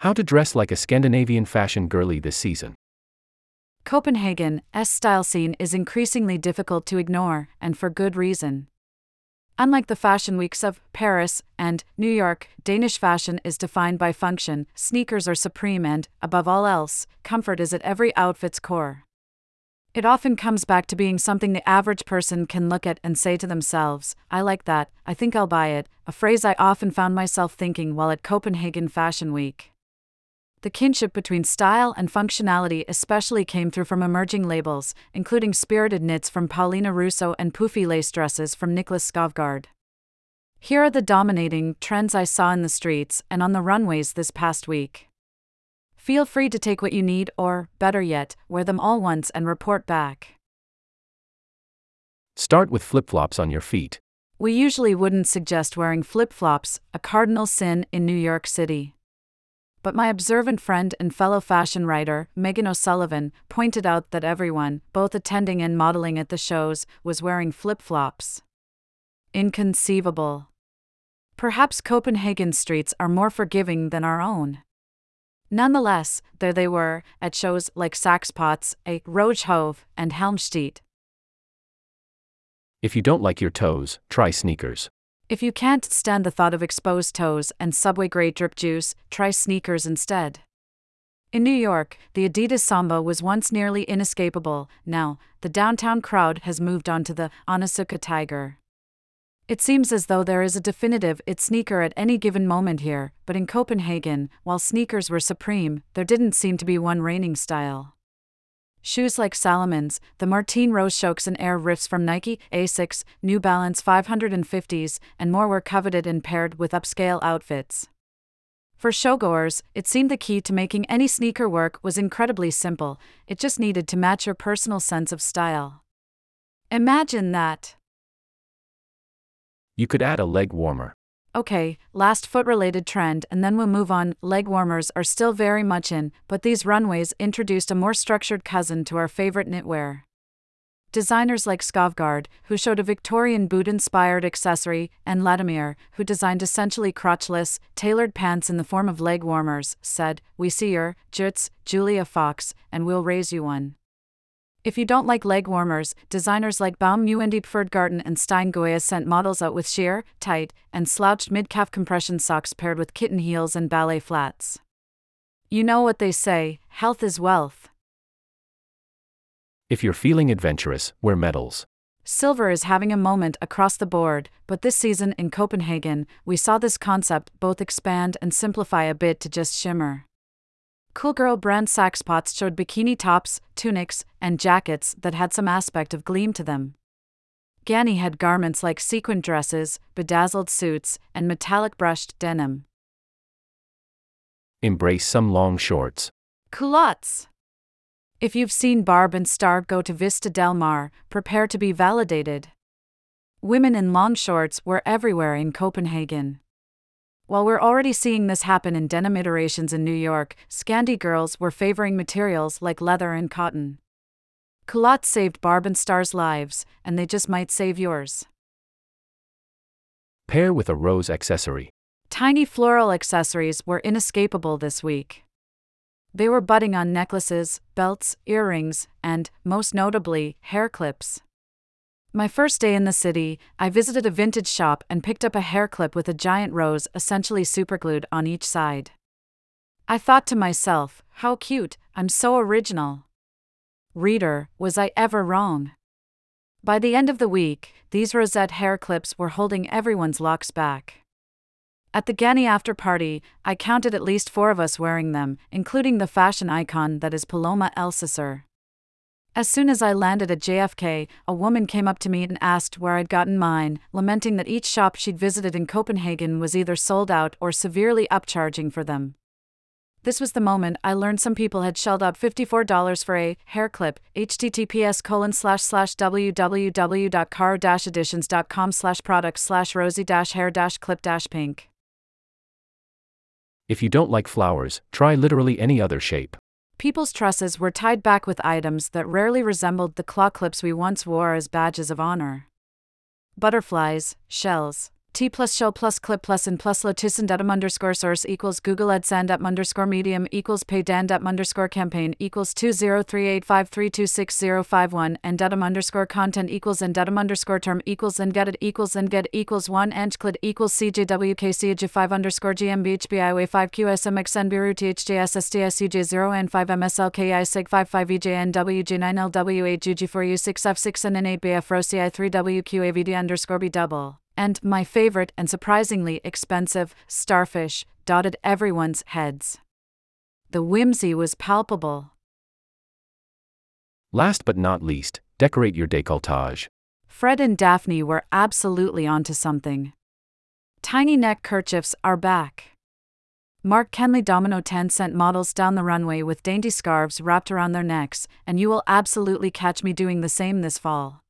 How to dress like a Scandinavian fashion girly this season. Copenhagen's style scene is increasingly difficult to ignore, and for good reason. Unlike the fashion weeks of Paris and New York, Danish fashion is defined by function, sneakers are supreme, and, above all else, comfort is at every outfit's core. It often comes back to being something the average person can look at and say to themselves, I like that, I think I'll buy it, a phrase I often found myself thinking while at Copenhagen Fashion Week. The kinship between style and functionality especially came through from emerging labels, including spirited knits from Paolina Russo and poofy lace dresses from Nicklas Skovgaard. Here are the dominating trends I saw in the streets and on the runways this past week. Feel free to take what you need, or, better yet, wear them all once and report back. Start with flip flops on your feet. We usually wouldn't suggest wearing flip flops, a cardinal sin in New York City but my observant friend and fellow fashion writer, Megan O'Sullivan, pointed out that everyone, both attending and modeling at the shows, was wearing flip flops. Inconceivable. Perhaps Copenhagen streets are more forgiving than our own. Nonetheless, there they were, at shows like Saks Potts, a Rojhove, and Helmstedt. If you don't like your toes, try sneakers. If you can't stand the thought of exposed toes and subway grade drip juice, try sneakers instead. In New York, the Adidas Samba was once nearly inescapable, now, the downtown crowd has moved on to the Onitsuka Tiger. It seems as though there is a definitive it sneaker at any given moment here, but in Copenhagen, while sneakers were supreme, there didn't seem to be one reigning style. Shoes like Salomon's, the Martine Rose Shox and Air Rifts from Nike, Asics, New Balance 550s, and more were coveted and paired with upscale outfits. For showgoers, it seemed the key to making any sneaker work was incredibly simple, it just needed to match your personal sense of style. Imagine that. You could add a leg warmer. Okay, last foot related trend, and then we'll move on. Leg warmers are still very much in, but these runways introduced a more structured cousin to our favorite knitwear. Designers like Skovgaard, who showed a Victorian boot inspired accessory, and Latimmier, who designed essentially crotchless, tailored pants in the form of leg warmers, said, We see your, Juts, Julia Fox, and we'll raise you one. If you don't like leg warmers, designers like Baum Pferdgarten and Stine Goya sent models out with sheer, tight, and slouched mid calf compression socks paired with kitten heels and ballet flats. You know what they say health is wealth. If you're feeling adventurous, wear metals. Silver is having a moment across the board, but this season in Copenhagen, we saw this concept both expand and simplify a bit to just shimmer. Coolgirl brand Saks Potts showed bikini tops, tunics, and jackets that had some aspect of gleam to them. Ganni had garments like sequin dresses, bedazzled suits, and metallic brushed denim. Embrace some long shorts. Culottes. If you've seen Barb and Star go to Vista Del Mar, prepare to be validated. Women in long shorts were everywhere in Copenhagen. While we're already seeing this happen in denim iterations in New York, Scandi girls were favoring materials like leather and cotton. Culottes saved Barb and Star's lives, and they just might save yours. Pair with a rose accessory. Tiny floral accessories were inescapable this week. They were budding on necklaces, belts, earrings, and, most notably, hair clips. My first day in the city, I visited a vintage shop and picked up a hair clip with a giant rose essentially superglued on each side. I thought to myself, how cute, I'm so original. Reader, was I ever wrong? By the end of the week, these rosette hair clips were holding everyone's locks back. At the Ganni after party, I counted at least four of us wearing them, including the fashion icon that is Paloma Elsesser. As soon as I landed at JFK, a woman came up to me and asked where I'd gotten mine, lamenting that each shop she'd visited in Copenhagen was either sold out or severely upcharging for them. This was the moment I learned some people had shelled out $54 for a hair clip. https colon slash slash www.car editions.com slash product slash rosy hair clip pink. If you don't like flowers, try literally any other shape. People's tresses were tied back with items that rarely resembled the claw clips we once wore as badges of honor. Butterflies, shells, T plus show plus clip plus and plus lotusandum underscore source equals Google AdSend underscore medium equals pay dandum underscore campaign equals 20385326051 and datum underscore content equals and datum underscore term equals and get it equals and get equals 1 and clid equals CJWKCJ5 underscore GMBHBIWay 5 QSMXNBRU THJSSDSUJ0 and 5 MSLKI SIG 55 EJNWJ9LW8 GG4U6F6 and N8BF ROCI 3 WQAVD underscore B double and my favorite and surprisingly expensive, starfish, dotted everyone's heads. The whimsy was palpable. Last but not least, decorate your décolletage. Fred and Daphne were absolutely onto something. Tiny neck kerchiefs are back. Mark Kenly Domino Tan sent models down the runway with dainty scarves wrapped around their necks, and you will absolutely catch me doing the same this fall.